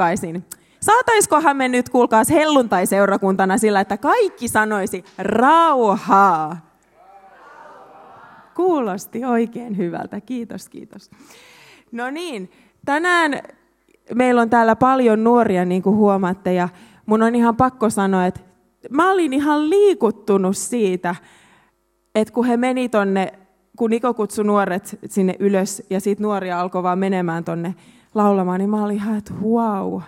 rohkaisin. Saataiskohan me nyt, kuulkaas, helluntai-seurakuntana sillä, että kaikki sanoisi rauhaa. Kuulosti oikein hyvältä. Kiitos, kiitos. No niin, tänään meillä on täällä paljon nuoria, niin kuin huomaatte, ja mun on ihan pakko sanoa, että mä olin ihan liikuttunut siitä, että kun he meni tonne, kun Niko kutsui nuoret sinne ylös, ja sitten nuoria alkoi vaan menemään tonne laulamaan, niin mä olin ihan, että wow,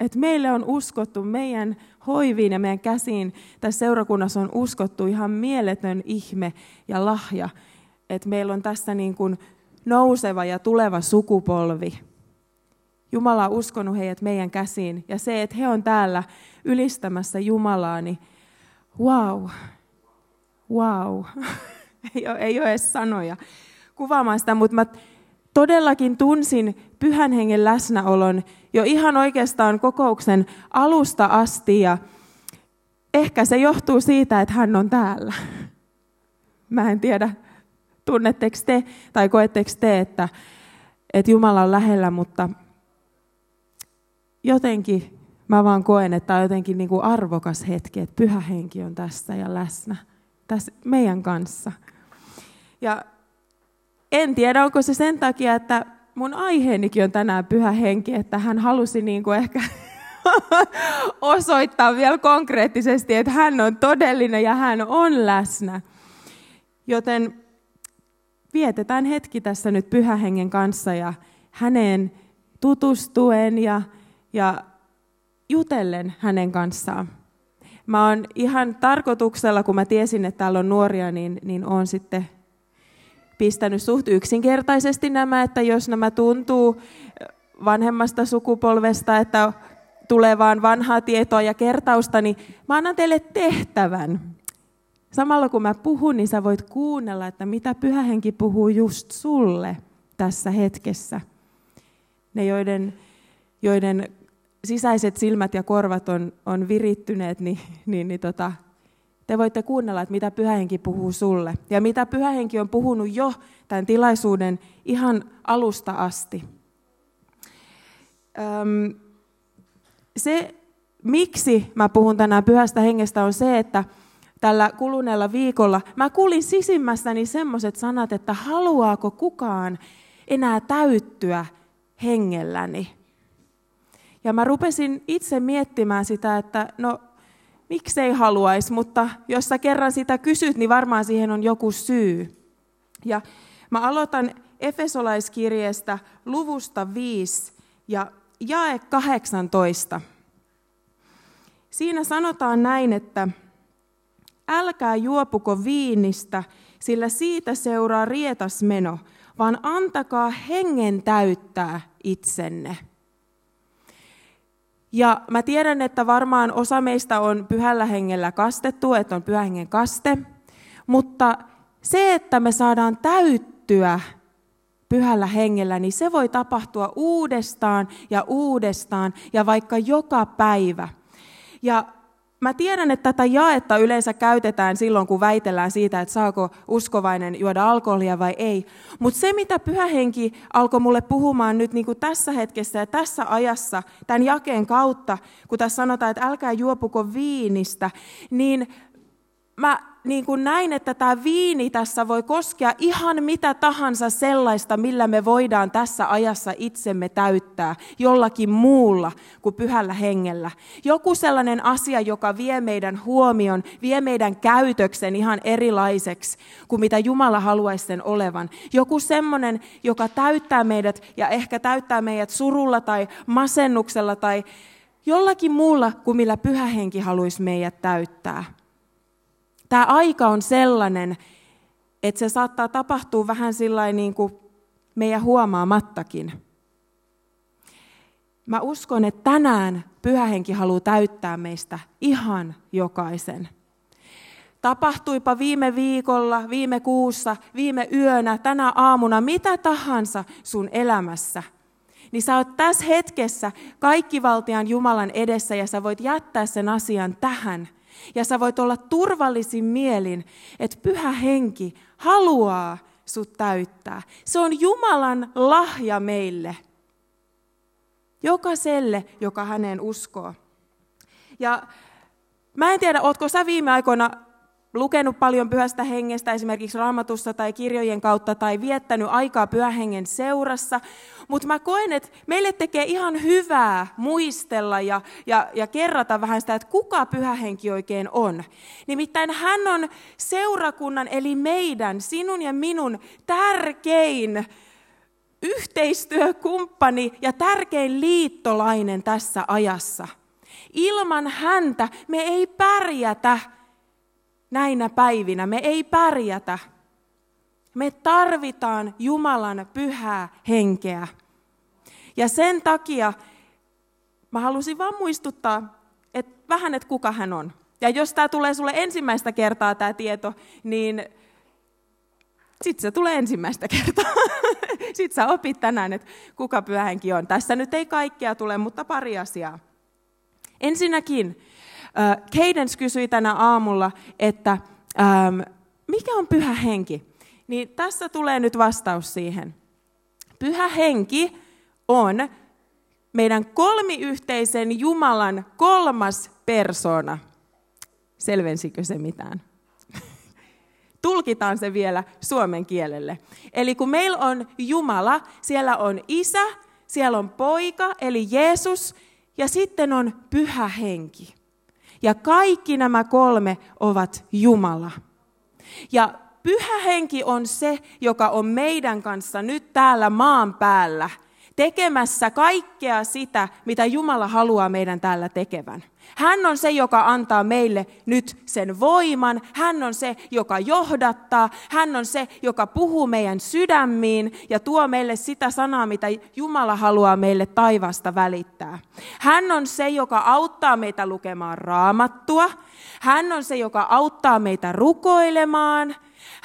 että meille on uskottu, meidän hoiviin ja meidän käsiin tässä seurakunnassa on uskottu ihan mieletön ihme ja lahja, että meillä on tässä niin kuin nouseva ja tuleva sukupolvi. Jumala on uskonut heidät meidän käsiin. Ja se, että he on täällä ylistämässä Jumalaa, niin wow, wow, ei ole, ei ole edes sanoja kuvaamaan sitä, mutta mä todellakin tunsin pyhän hengen läsnäolon jo ihan oikeastaan kokouksen alusta asti ja ehkä se johtuu siitä, että hän on täällä. Mä en tiedä, tunnetteko te tai koetteko te, että, että Jumala on lähellä, mutta jotenkin mä vaan koen, että tämä on jotenkin niin kuin arvokas hetki, että pyhä henki on tässä ja läsnä tässä meidän kanssa. Ja en tiedä, onko se sen takia, että mun aiheenikin on tänään pyhä henki, että hän halusi niin kuin ehkä osoittaa vielä konkreettisesti, että hän on todellinen ja hän on läsnä. Joten vietetään hetki tässä nyt pyhä hengen kanssa ja häneen tutustuen ja, ja jutellen hänen kanssaan. Mä oon ihan tarkoituksella, kun mä tiesin, että täällä on nuoria, niin, niin oon sitten pistänyt suht yksinkertaisesti nämä, että jos nämä tuntuu vanhemmasta sukupolvesta, että tulee vaan vanhaa tietoa ja kertausta, niin mä annan teille tehtävän. Samalla kun mä puhun, niin sä voit kuunnella, että mitä pyhähenki puhuu just sulle tässä hetkessä. Ne, joiden, joiden sisäiset silmät ja korvat on, on virittyneet, niin, niin, niin tota, te voitte kuunnella, että mitä pyhähenki puhuu sulle. Ja mitä pyhähenki on puhunut jo tämän tilaisuuden ihan alusta asti. Öm, se, miksi mä puhun tänään pyhästä hengestä, on se, että tällä kuluneella viikolla mä kuulin sisimmässäni semmoiset sanat, että haluaako kukaan enää täyttyä hengelläni. Ja mä rupesin itse miettimään sitä, että no miksei haluaisi, mutta jos sä kerran sitä kysyt, niin varmaan siihen on joku syy. Ja mä aloitan Efesolaiskirjeestä luvusta 5 ja jae 18. Siinä sanotaan näin, että älkää juopuko viinistä, sillä siitä seuraa rietas meno, vaan antakaa hengen täyttää itsenne. Ja mä tiedän, että varmaan osa meistä on pyhällä hengellä kastettu, että on pyhän hengen kaste, mutta se, että me saadaan täyttyä pyhällä hengellä, niin se voi tapahtua uudestaan ja uudestaan ja vaikka joka päivä. Ja Mä tiedän, että tätä jaetta yleensä käytetään silloin, kun väitellään siitä, että saako uskovainen juoda alkoholia vai ei. Mutta se, mitä pyhähenki alkoi mulle puhumaan nyt niin kuin tässä hetkessä ja tässä ajassa, tämän jakeen kautta, kun tässä sanotaan, että älkää juopuko viinistä, niin mä niin kuin näin, että tämä viini tässä voi koskea ihan mitä tahansa sellaista, millä me voidaan tässä ajassa itsemme täyttää jollakin muulla kuin pyhällä hengellä. Joku sellainen asia, joka vie meidän huomion, vie meidän käytöksen ihan erilaiseksi kuin mitä Jumala haluaisi sen olevan. Joku semmoinen, joka täyttää meidät ja ehkä täyttää meidät surulla tai masennuksella tai jollakin muulla kuin millä pyhä henki haluaisi meidät täyttää. Tämä aika on sellainen, että se saattaa tapahtua vähän sillä niin kuin meidän huomaamattakin. Mä uskon, että tänään pyhähenki haluaa täyttää meistä ihan jokaisen. Tapahtuipa viime viikolla, viime kuussa, viime yönä, tänä aamuna, mitä tahansa sun elämässä, niin sä oot tässä hetkessä kaikkivaltian Jumalan edessä ja sä voit jättää sen asian tähän – ja sä voit olla turvallisin mielin, että pyhä henki haluaa sut täyttää. Se on Jumalan lahja meille. Jokaiselle, joka häneen uskoo. Ja mä en tiedä, ootko sä viime aikoina lukenut paljon pyhästä hengestä esimerkiksi raamatusta tai kirjojen kautta tai viettänyt aikaa pyhähengen seurassa, mutta mä koen, että meille tekee ihan hyvää muistella ja, ja, ja kerrata vähän sitä, että kuka pyhähenki oikein on. Nimittäin hän on seurakunnan eli meidän, sinun ja minun tärkein yhteistyökumppani ja tärkein liittolainen tässä ajassa. Ilman häntä me ei pärjätä näinä päivinä. Me ei pärjätä. Me tarvitaan Jumalan pyhää henkeä. Ja sen takia mä halusin vaan muistuttaa, että vähän, että kuka hän on. Ja jos tämä tulee sulle ensimmäistä kertaa tämä tieto, niin sitten se tulee ensimmäistä kertaa. sitten sä opit tänään, että kuka pyhänkin on. Tässä nyt ei kaikkea tule, mutta pari asiaa. Ensinnäkin, Cadence kysyi tänä aamulla, että mikä on pyhä henki? Niin tässä tulee nyt vastaus siihen. Pyhä henki on meidän kolmiyhteisen Jumalan kolmas persona. Selvensikö se mitään? Tulkitaan se vielä suomen kielelle. Eli kun meillä on Jumala, siellä on isä, siellä on poika, eli Jeesus, ja sitten on pyhä henki. Ja kaikki nämä kolme ovat Jumala. Ja pyhä henki on se, joka on meidän kanssa nyt täällä maan päällä tekemässä kaikkea sitä, mitä Jumala haluaa meidän täällä tekevän. Hän on se, joka antaa meille nyt sen voiman. Hän on se, joka johdattaa. Hän on se, joka puhuu meidän sydämiin ja tuo meille sitä sanaa, mitä Jumala haluaa meille taivasta välittää. Hän on se, joka auttaa meitä lukemaan raamattua. Hän on se, joka auttaa meitä rukoilemaan.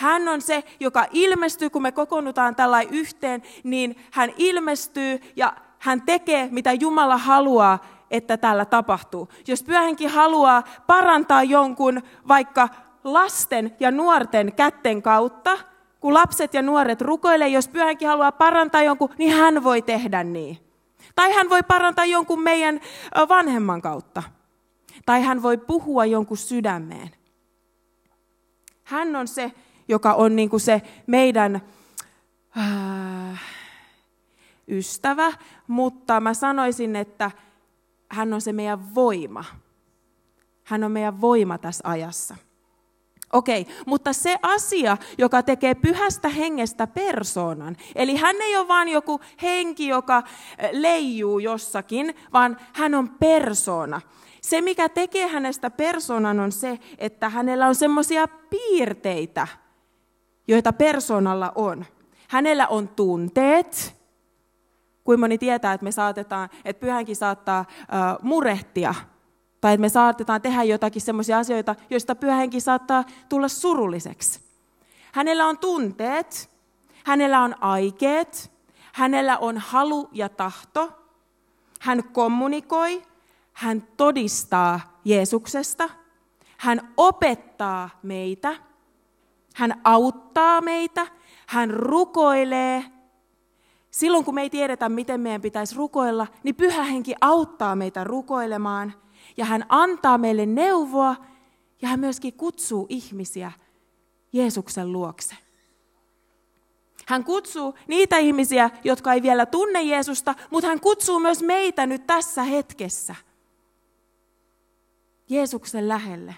Hän on se, joka ilmestyy, kun me kokoonnutaan tällä yhteen, niin hän ilmestyy ja hän tekee, mitä Jumala haluaa että täällä tapahtuu. Jos pyhänkin haluaa parantaa jonkun vaikka lasten ja nuorten kätten kautta, kun lapset ja nuoret rukoilee, jos pyhänkin haluaa parantaa jonkun, niin hän voi tehdä niin. Tai hän voi parantaa jonkun meidän vanhemman kautta. Tai hän voi puhua jonkun sydämeen. Hän on se, joka on niin kuin se meidän äh, ystävä, mutta mä sanoisin, että hän on se meidän voima. Hän on meidän voima tässä ajassa. Okei, mutta se asia, joka tekee pyhästä hengestä persoonan, eli hän ei ole vain joku henki, joka eh, leijuu jossakin, vaan hän on persoona. Se, mikä tekee hänestä persoonan, on se, että hänellä on semmoisia piirteitä, joita persoonalla on. Hänellä on tunteet, kuin moni tietää, että me saatetaan, että pyhänkin saattaa murehtia, tai että me saatetaan tehdä jotakin sellaisia asioita, joista pyhänkin saattaa tulla surulliseksi. Hänellä on tunteet, hänellä on aikeet, hänellä on halu ja tahto, hän kommunikoi, hän todistaa Jeesuksesta, hän opettaa meitä, hän auttaa meitä, hän rukoilee Silloin kun me ei tiedetä, miten meidän pitäisi rukoilla, niin pyhä henki auttaa meitä rukoilemaan. Ja hän antaa meille neuvoa ja hän myöskin kutsuu ihmisiä Jeesuksen luokse. Hän kutsuu niitä ihmisiä, jotka ei vielä tunne Jeesusta, mutta hän kutsuu myös meitä nyt tässä hetkessä Jeesuksen lähelle.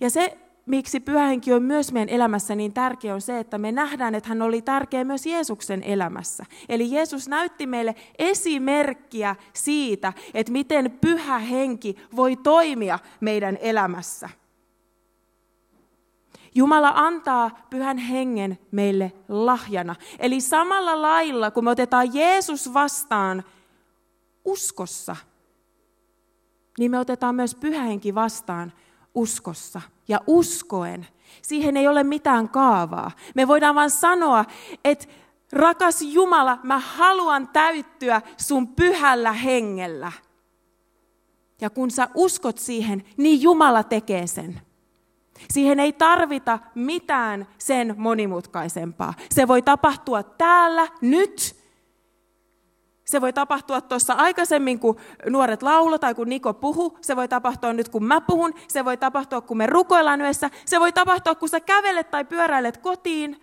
Ja se miksi pyhähenki on myös meidän elämässä niin tärkeä, on se, että me nähdään, että hän oli tärkeä myös Jeesuksen elämässä. Eli Jeesus näytti meille esimerkkiä siitä, että miten pyhä henki voi toimia meidän elämässä. Jumala antaa pyhän hengen meille lahjana. Eli samalla lailla, kun me otetaan Jeesus vastaan uskossa, niin me otetaan myös pyhä henki vastaan uskossa ja uskoen. Siihen ei ole mitään kaavaa. Me voidaan vain sanoa, että rakas Jumala, mä haluan täyttyä sun pyhällä hengellä. Ja kun sä uskot siihen, niin Jumala tekee sen. Siihen ei tarvita mitään sen monimutkaisempaa. Se voi tapahtua täällä, nyt. Se voi tapahtua tuossa aikaisemmin, kun nuoret laulo tai kun Niko puhu. Se voi tapahtua nyt, kun mä puhun. Se voi tapahtua, kun me rukoillaan yhdessä. Se voi tapahtua, kun sä kävelet tai pyöräilet kotiin.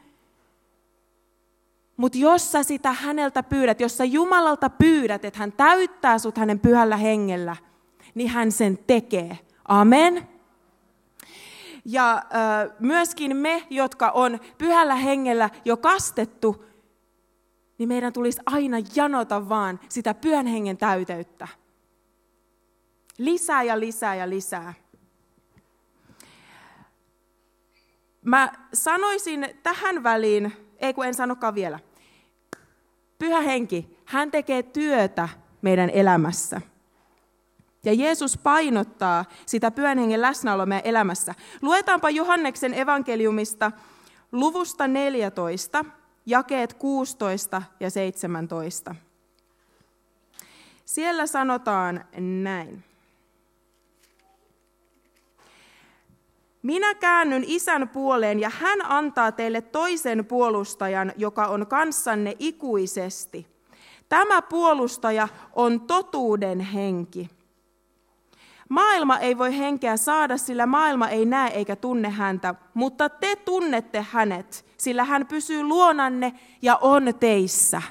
Mutta jos sä sitä häneltä pyydät, jos sä Jumalalta pyydät, että hän täyttää sut hänen pyhällä hengellä, niin hän sen tekee. Amen. Ja äh, myöskin me, jotka on pyhällä hengellä jo kastettu, niin meidän tulisi aina janota vaan sitä pyhän hengen täyteyttä. Lisää ja lisää ja lisää. Mä sanoisin tähän väliin, ei kun en sanokaan vielä. Pyhä henki, hän tekee työtä meidän elämässä. Ja Jeesus painottaa sitä pyhän hengen läsnäoloa meidän elämässä. Luetaanpa Johanneksen evankeliumista luvusta 14, jakeet 16 ja 17. Siellä sanotaan näin. Minä käännyn isän puoleen ja hän antaa teille toisen puolustajan, joka on kanssanne ikuisesti. Tämä puolustaja on totuuden henki. Maailma ei voi henkeä saada, sillä maailma ei näe eikä tunne häntä, mutta te tunnette hänet, sillä hän pysyy luonanne ja on teissä.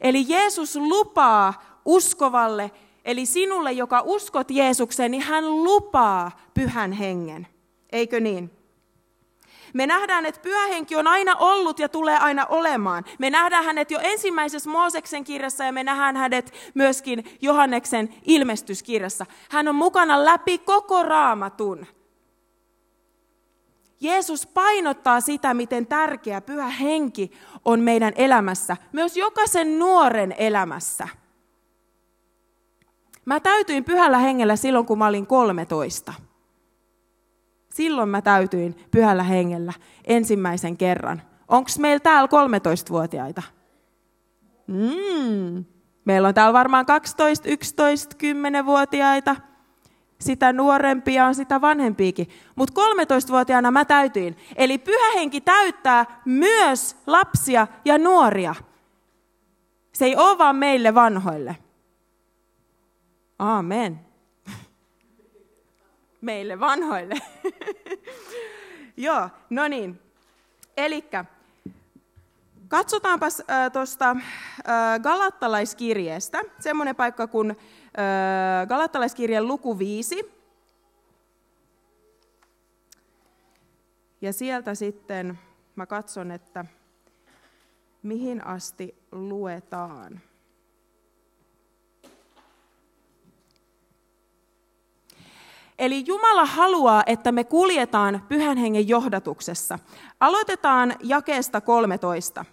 Eli Jeesus lupaa uskovalle, eli sinulle, joka uskot Jeesukseen, niin hän lupaa pyhän hengen. Eikö niin? Me nähdään, että pyhä henki on aina ollut ja tulee aina olemaan. Me nähdään hänet jo ensimmäisessä Mooseksen kirjassa ja me nähdään hänet myöskin Johanneksen ilmestyskirjassa. Hän on mukana läpi koko raamatun. Jeesus painottaa sitä, miten tärkeä pyhä henki on meidän elämässä, myös jokaisen nuoren elämässä. Mä täytyin pyhällä hengellä silloin, kun mä olin 13. Silloin mä täytyin pyhällä hengellä ensimmäisen kerran. Onko meillä täällä 13-vuotiaita? Mm. Meillä on täällä varmaan 12, 11, 10-vuotiaita. Sitä nuorempia on, sitä vanhempiakin. Mutta 13-vuotiaana mä täytyin. Eli pyhä henki täyttää myös lapsia ja nuoria. Se ei ole vaan meille vanhoille. Amen meille vanhoille. Joo, no niin. Elikkä katsotaanpas äh, tuosta äh, Galattalaiskirjeestä, semmoinen paikka kuin äh, Galattalaiskirjan luku 5. Ja sieltä sitten mä katson, että mihin asti luetaan. Eli Jumala haluaa, että me kuljetaan pyhän hengen johdatuksessa. Aloitetaan jakeesta 13.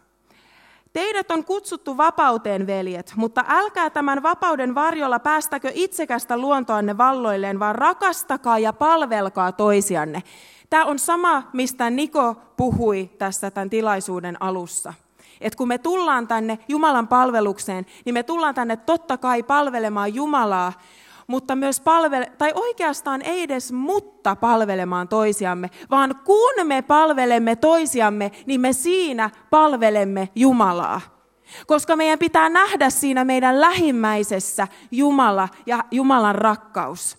Teidät on kutsuttu vapauteen, veljet, mutta älkää tämän vapauden varjolla päästäkö itsekästä luontoanne valloilleen, vaan rakastakaa ja palvelkaa toisianne. Tämä on sama, mistä Niko puhui tässä tämän tilaisuuden alussa. Et kun me tullaan tänne Jumalan palvelukseen, niin me tullaan tänne totta kai palvelemaan Jumalaa, mutta myös palvele, tai oikeastaan ei edes mutta palvelemaan toisiamme, vaan kun me palvelemme toisiamme, niin me siinä palvelemme Jumalaa. Koska meidän pitää nähdä siinä meidän lähimmäisessä Jumala ja Jumalan rakkaus.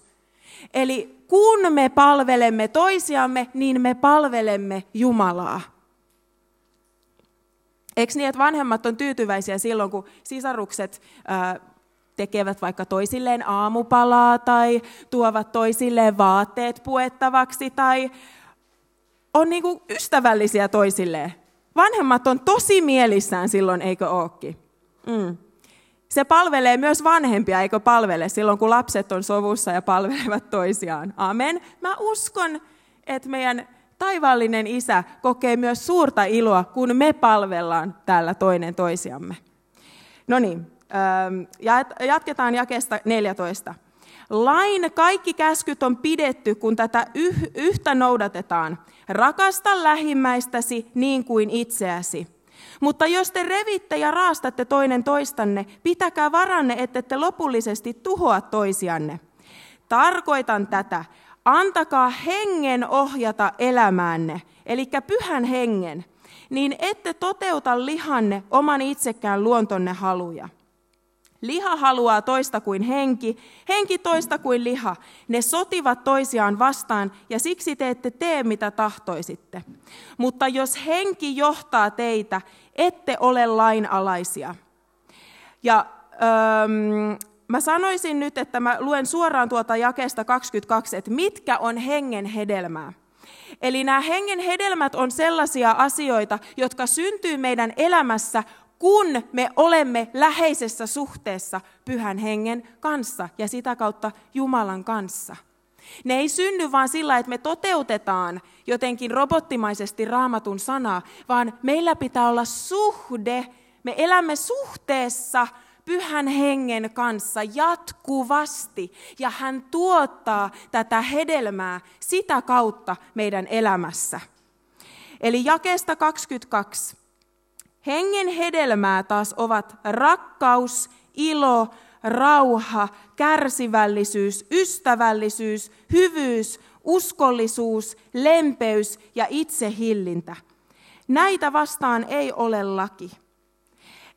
Eli kun me palvelemme toisiamme, niin me palvelemme Jumalaa. Eikö niin, että vanhemmat on tyytyväisiä silloin, kun sisarukset tekevät vaikka toisilleen aamupalaa tai tuovat toisilleen vaatteet puettavaksi tai on niin kuin ystävällisiä toisilleen. Vanhemmat on tosi mielissään silloin, eikö ookin? Mm. Se palvelee myös vanhempia, eikö palvele, silloin kun lapset on sovussa ja palvelevat toisiaan. Amen. Mä uskon, että meidän taivaallinen isä kokee myös suurta iloa, kun me palvellaan täällä toinen toisiamme. No niin, Jatketaan jakesta 14. Lain kaikki käskyt on pidetty, kun tätä yhtä noudatetaan. Rakasta lähimmäistäsi niin kuin itseäsi. Mutta jos te revitte ja raastatte toinen toistanne, pitäkää varanne, että te lopullisesti tuhoa toisianne. Tarkoitan tätä. Antakaa hengen ohjata elämäänne, eli pyhän hengen, niin ette toteuta lihanne oman itsekään luontonne haluja. Liha haluaa toista kuin henki, henki toista kuin liha. Ne sotivat toisiaan vastaan ja siksi te ette tee mitä tahtoisitte. Mutta jos henki johtaa teitä, ette ole lainalaisia. Ja öö, mä sanoisin nyt, että mä luen suoraan tuota jakeesta 22, että mitkä on hengen hedelmää. Eli nämä hengen hedelmät on sellaisia asioita, jotka syntyy meidän elämässä, kun me olemme läheisessä suhteessa pyhän hengen kanssa ja sitä kautta Jumalan kanssa. Ne ei synny vaan sillä, että me toteutetaan jotenkin robottimaisesti raamatun sanaa, vaan meillä pitää olla suhde. Me elämme suhteessa pyhän hengen kanssa jatkuvasti ja hän tuottaa tätä hedelmää sitä kautta meidän elämässä. Eli jakeesta 22. Hengen hedelmää taas ovat rakkaus, ilo, rauha, kärsivällisyys, ystävällisyys, hyvyys, uskollisuus, lempeys ja itsehillintä. Näitä vastaan ei ole laki.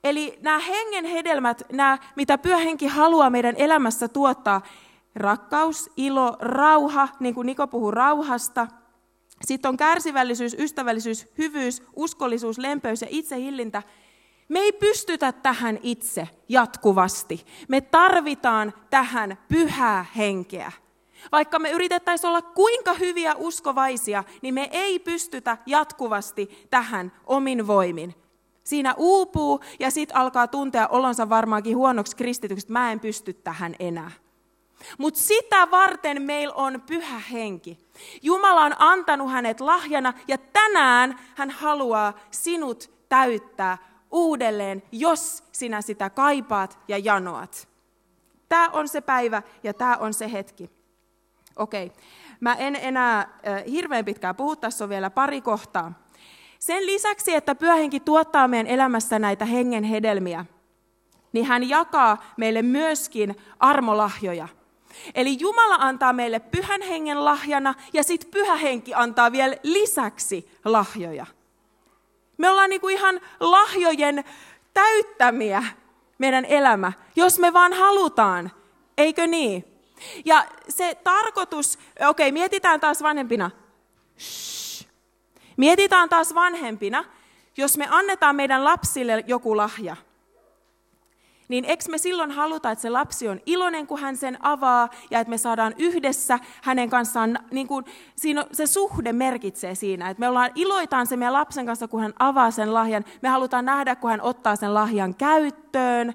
Eli nämä hengen hedelmät, nämä, mitä pyöhenki haluaa meidän elämässä tuottaa, rakkaus, ilo, rauha, niin kuin Niko puhuu rauhasta. Sitten on kärsivällisyys, ystävällisyys, hyvyys, uskollisuus, lempeys ja itsehillintä. Me ei pystytä tähän itse jatkuvasti. Me tarvitaan tähän pyhää henkeä. Vaikka me yritettäisiin olla kuinka hyviä uskovaisia, niin me ei pystytä jatkuvasti tähän omin voimin. Siinä uupuu ja sitten alkaa tuntea olonsa varmaankin huonoksi kristityksi, että mä en pysty tähän enää. Mutta sitä varten meillä on pyhä henki. Jumala on antanut hänet lahjana ja tänään hän haluaa sinut täyttää uudelleen, jos sinä sitä kaipaat ja janoat. Tämä on se päivä ja tämä on se hetki. Okei, mä en enää hirveän pitkään puhu, tässä on vielä pari kohtaa. Sen lisäksi, että pyöhenki tuottaa meidän elämässä näitä hengen hedelmiä, niin hän jakaa meille myöskin armolahjoja. Eli Jumala antaa meille pyhän hengen lahjana ja sitten pyhä henki antaa vielä lisäksi lahjoja. Me ollaan niinku ihan lahjojen täyttämiä meidän elämä, jos me vaan halutaan, eikö niin? Ja se tarkoitus, okei, okay, mietitään taas vanhempina. Shh. Mietitään taas vanhempina, jos me annetaan meidän lapsille joku lahja, niin eikö me silloin haluta, että se lapsi on iloinen, kun hän sen avaa, ja että me saadaan yhdessä hänen kanssaan, niin kuin, siinä se suhde merkitsee siinä, että me ollaan, iloitaan se meidän lapsen kanssa, kun hän avaa sen lahjan, me halutaan nähdä, kun hän ottaa sen lahjan käyttöön,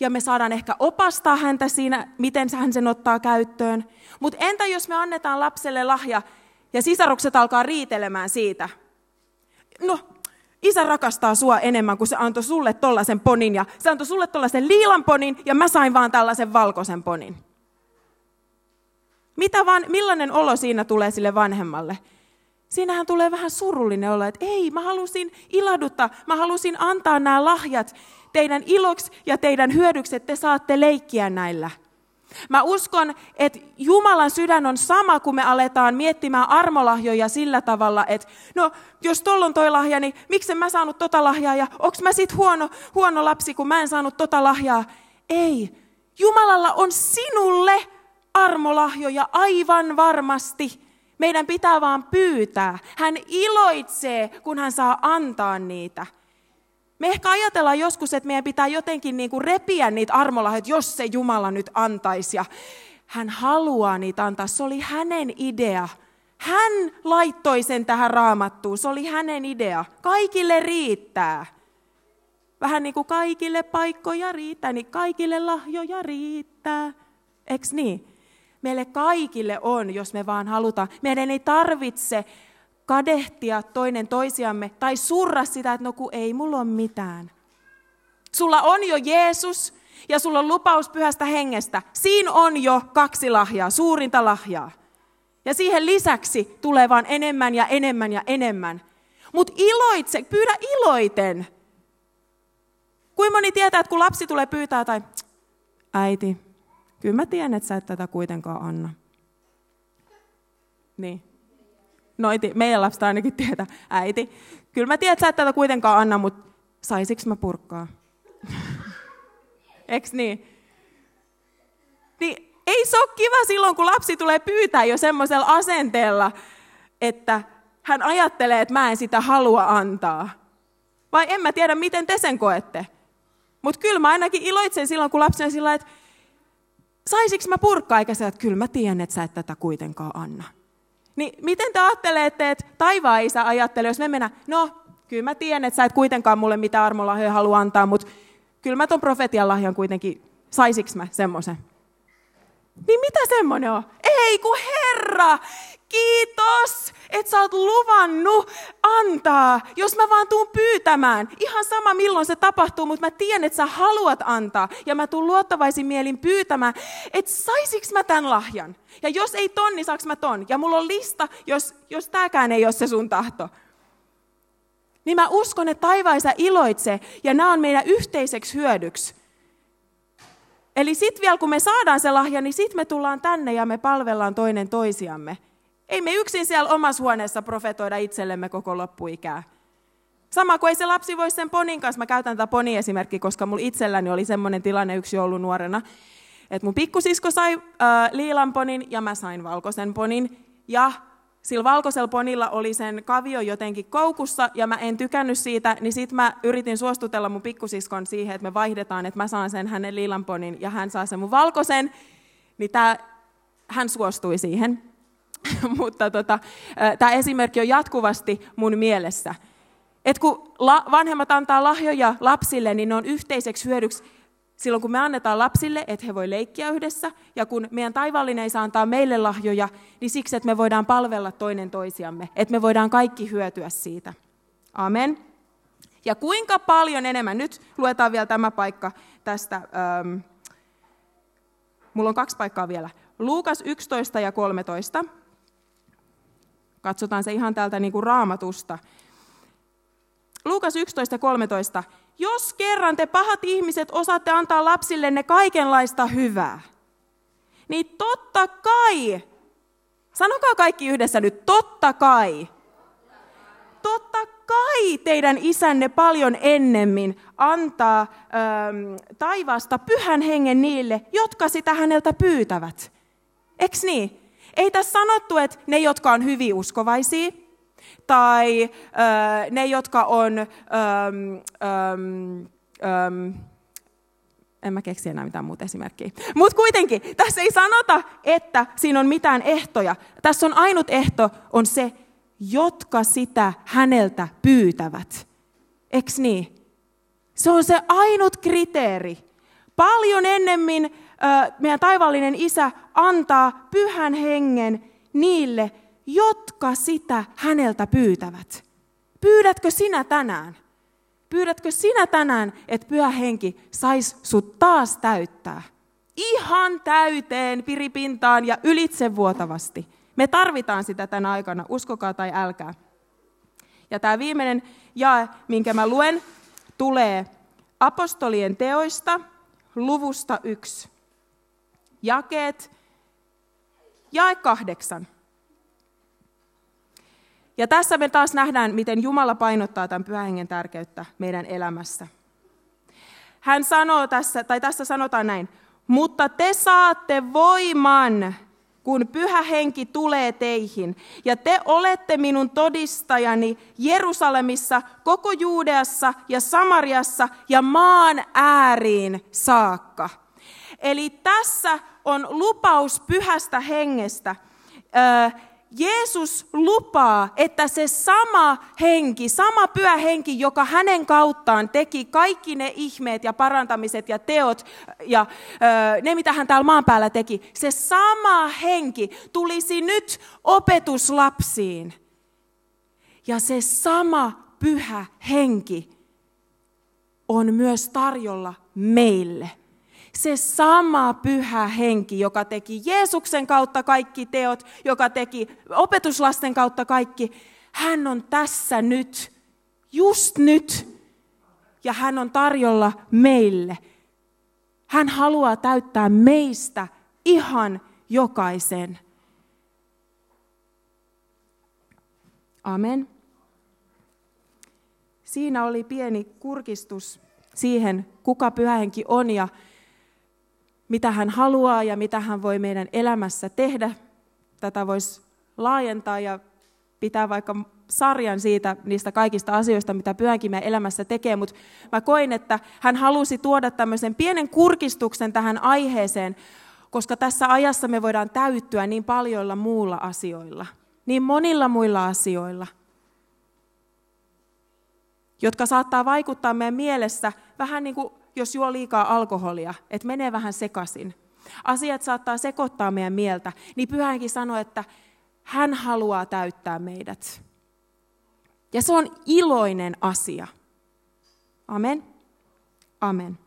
ja me saadaan ehkä opastaa häntä siinä, miten hän sen ottaa käyttöön. Mutta entä jos me annetaan lapselle lahja, ja sisarukset alkaa riitelemään siitä. No, isä rakastaa sua enemmän kuin se antoi sulle tollaisen ponin ja se antoi sulle tollaisen liilan ponin ja mä sain vaan tällaisen valkoisen ponin. Mitä vaan, millainen olo siinä tulee sille vanhemmalle? Siinähän tulee vähän surullinen olo, että ei, mä halusin ilahduttaa, mä halusin antaa nämä lahjat teidän iloksi ja teidän hyödyksi, että te saatte leikkiä näillä. Mä uskon, että Jumalan sydän on sama, kun me aletaan miettimään armolahjoja sillä tavalla, että no, jos tuolla on toi lahja, niin miksi mä saanut tota lahjaa ja onko mä sit huono, huono lapsi, kun mä en saanut tota lahjaa? Ei. Jumalalla on sinulle armolahjoja aivan varmasti. Meidän pitää vaan pyytää. Hän iloitsee, kun hän saa antaa niitä. Me ehkä ajatellaan joskus, että meidän pitää jotenkin niin kuin repiä niitä armolahjoja, jos se Jumala nyt antaisi. Ja hän haluaa niitä antaa. Se oli hänen idea. Hän laittoi sen tähän raamattuun. Se oli hänen idea. Kaikille riittää. Vähän niin kuin kaikille paikkoja riittää, niin kaikille lahjoja riittää. Eks niin? Meille kaikille on, jos me vaan halutaan. Meidän ei tarvitse kadehtia toinen toisiamme tai surra sitä, että no kun ei mulla ole mitään. Sulla on jo Jeesus ja sulla on lupaus pyhästä hengestä. Siinä on jo kaksi lahjaa, suurinta lahjaa. Ja siihen lisäksi tulee vaan enemmän ja enemmän ja enemmän. Mutta iloitse, pyydä iloiten. Kuin moni tietää, että kun lapsi tulee pyytää tai äiti, kyllä mä tiedän, että sä et tätä kuitenkaan anna. Niin noiti, meidän lapset ainakin tietää, äiti, kyllä mä tiedän, että sä et tätä kuitenkaan anna, mutta saisiks mä purkkaa? Eks niin? Niin ei se ole kiva silloin, kun lapsi tulee pyytää jo semmoisella asenteella, että hän ajattelee, että mä en sitä halua antaa. Vai en mä tiedä, miten te sen koette. Mutta kyllä mä ainakin iloitsen silloin, kun lapsi on sillä että saisiks mä purkkaa, eikä se, että kyllä mä tiedän, että sä et tätä kuitenkaan anna. Niin miten te ajattelette, että taivaan isä ajattelee, jos me mennään, no kyllä mä tiedän, että sä et kuitenkaan mulle mitään armolahjoja halua antaa, mutta kyllä mä ton profetian lahjan kuitenkin, saisiks mä semmoisen? Niin mitä semmoinen on? Ei kun Herra, kiitos, että sä oot luvannut antaa, jos mä vaan tuun pyytämään. Ihan sama milloin se tapahtuu, mutta mä tiedän, että sä haluat antaa. Ja mä tuun luottavaisin mielin pyytämään, että saisiks mä tämän lahjan. Ja jos ei ton, niin saaks mä ton. Ja mulla on lista, jos, jos tääkään ei ole se sun tahto. Niin mä uskon, että taivaisa iloitsee, ja nämä on meidän yhteiseksi hyödyksi. Eli sitten vielä kun me saadaan se lahja, niin sitten me tullaan tänne ja me palvellaan toinen toisiamme. Ei me yksin siellä omassa huoneessa profetoida itsellemme koko loppuikää. Sama kuin ei se lapsi voi sen ponin kanssa, mä käytän tätä poni-esimerkki, koska mulla itselläni oli semmoinen tilanne yksi nuorena, että mun pikkusisko sai äh, liilan ponin ja mä sain valkoisen ponin. Ja sillä valkoisella ponilla oli sen kavio jotenkin koukussa ja mä en tykännyt siitä, niin sitten mä yritin suostutella mun pikkusiskon siihen, että me vaihdetaan, että mä saan sen hänen liilan ponin ja hän saa sen mun valkoisen, niin tää, hän suostui siihen. Mutta tota, tämä esimerkki on jatkuvasti mun mielessä. Et kun la, vanhemmat antaa lahjoja lapsille, niin ne on yhteiseksi hyödyksi silloin, kun me annetaan lapsille, että he voi leikkiä yhdessä, ja kun meidän taivallinen ei saa antaa meille lahjoja, niin siksi, että me voidaan palvella toinen toisiamme, että me voidaan kaikki hyötyä siitä. Amen. Ja kuinka paljon enemmän, nyt luetaan vielä tämä paikka tästä, ähm, mulla on kaksi paikkaa vielä, Luukas 11 ja 13. Katsotaan se ihan täältä niin kuin raamatusta. Luukas 11 ja 13. Jos kerran te pahat ihmiset osaatte antaa lapsillenne kaikenlaista hyvää, niin totta kai, sanokaa kaikki yhdessä nyt, totta kai, totta kai teidän isänne paljon ennemmin antaa ähm, taivaasta pyhän hengen niille, jotka sitä häneltä pyytävät. Eks niin? Ei tässä sanottu, että ne, jotka on hyvin uskovaisia, tai äh, ne, jotka on, ähm, ähm, ähm, en mä keksi enää mitään muuta esimerkkiä. Mutta kuitenkin, tässä ei sanota, että siinä on mitään ehtoja. Tässä on ainut ehto, on se, jotka sitä häneltä pyytävät. Eks niin? Se on se ainut kriteeri. Paljon ennemmin meidän taivallinen isä antaa pyhän hengen niille, jotka sitä häneltä pyytävät. Pyydätkö sinä tänään? Pyydätkö sinä tänään, että pyhä henki saisi sut taas täyttää? Ihan täyteen, piripintaan ja ylitsevuotavasti. Me tarvitaan sitä tänä aikana, uskokaa tai älkää. Ja tämä viimeinen jae, minkä mä luen, tulee apostolien teoista, luvusta yksi jakeet, jae kahdeksan. Ja tässä me taas nähdään, miten Jumala painottaa tämän pyhän tärkeyttä meidän elämässä. Hän sanoo tässä, tai tässä sanotaan näin, mutta te saatte voiman, kun pyhä henki tulee teihin, ja te olette minun todistajani Jerusalemissa, koko Juudeassa ja Samariassa ja maan ääriin saakka. Eli tässä on lupaus pyhästä hengestä. Jeesus lupaa, että se sama henki, sama pyhä henki, joka hänen kauttaan teki kaikki ne ihmeet ja parantamiset ja teot ja ne, mitä hän täällä maan päällä teki, se sama henki tulisi nyt opetuslapsiin. Ja se sama pyhä henki on myös tarjolla meille se sama pyhä henki, joka teki Jeesuksen kautta kaikki teot, joka teki opetuslasten kautta kaikki, hän on tässä nyt, just nyt, ja hän on tarjolla meille. Hän haluaa täyttää meistä ihan jokaisen. Amen. Siinä oli pieni kurkistus siihen, kuka pyhähenki on ja mitä hän haluaa ja mitä hän voi meidän elämässä tehdä. Tätä voisi laajentaa ja pitää vaikka sarjan siitä, niistä kaikista asioista, mitä pyhänkin meidän elämässä tekee, mutta mä koin, että hän halusi tuoda tämmöisen pienen kurkistuksen tähän aiheeseen, koska tässä ajassa me voidaan täyttyä niin paljoilla muulla asioilla, niin monilla muilla asioilla, jotka saattaa vaikuttaa meidän mielessä vähän niin kuin jos juo liikaa alkoholia, että menee vähän sekaisin. Asiat saattaa sekoittaa meidän mieltä, niin pyhänkin sanoi, että hän haluaa täyttää meidät. Ja se on iloinen asia. Amen. Amen.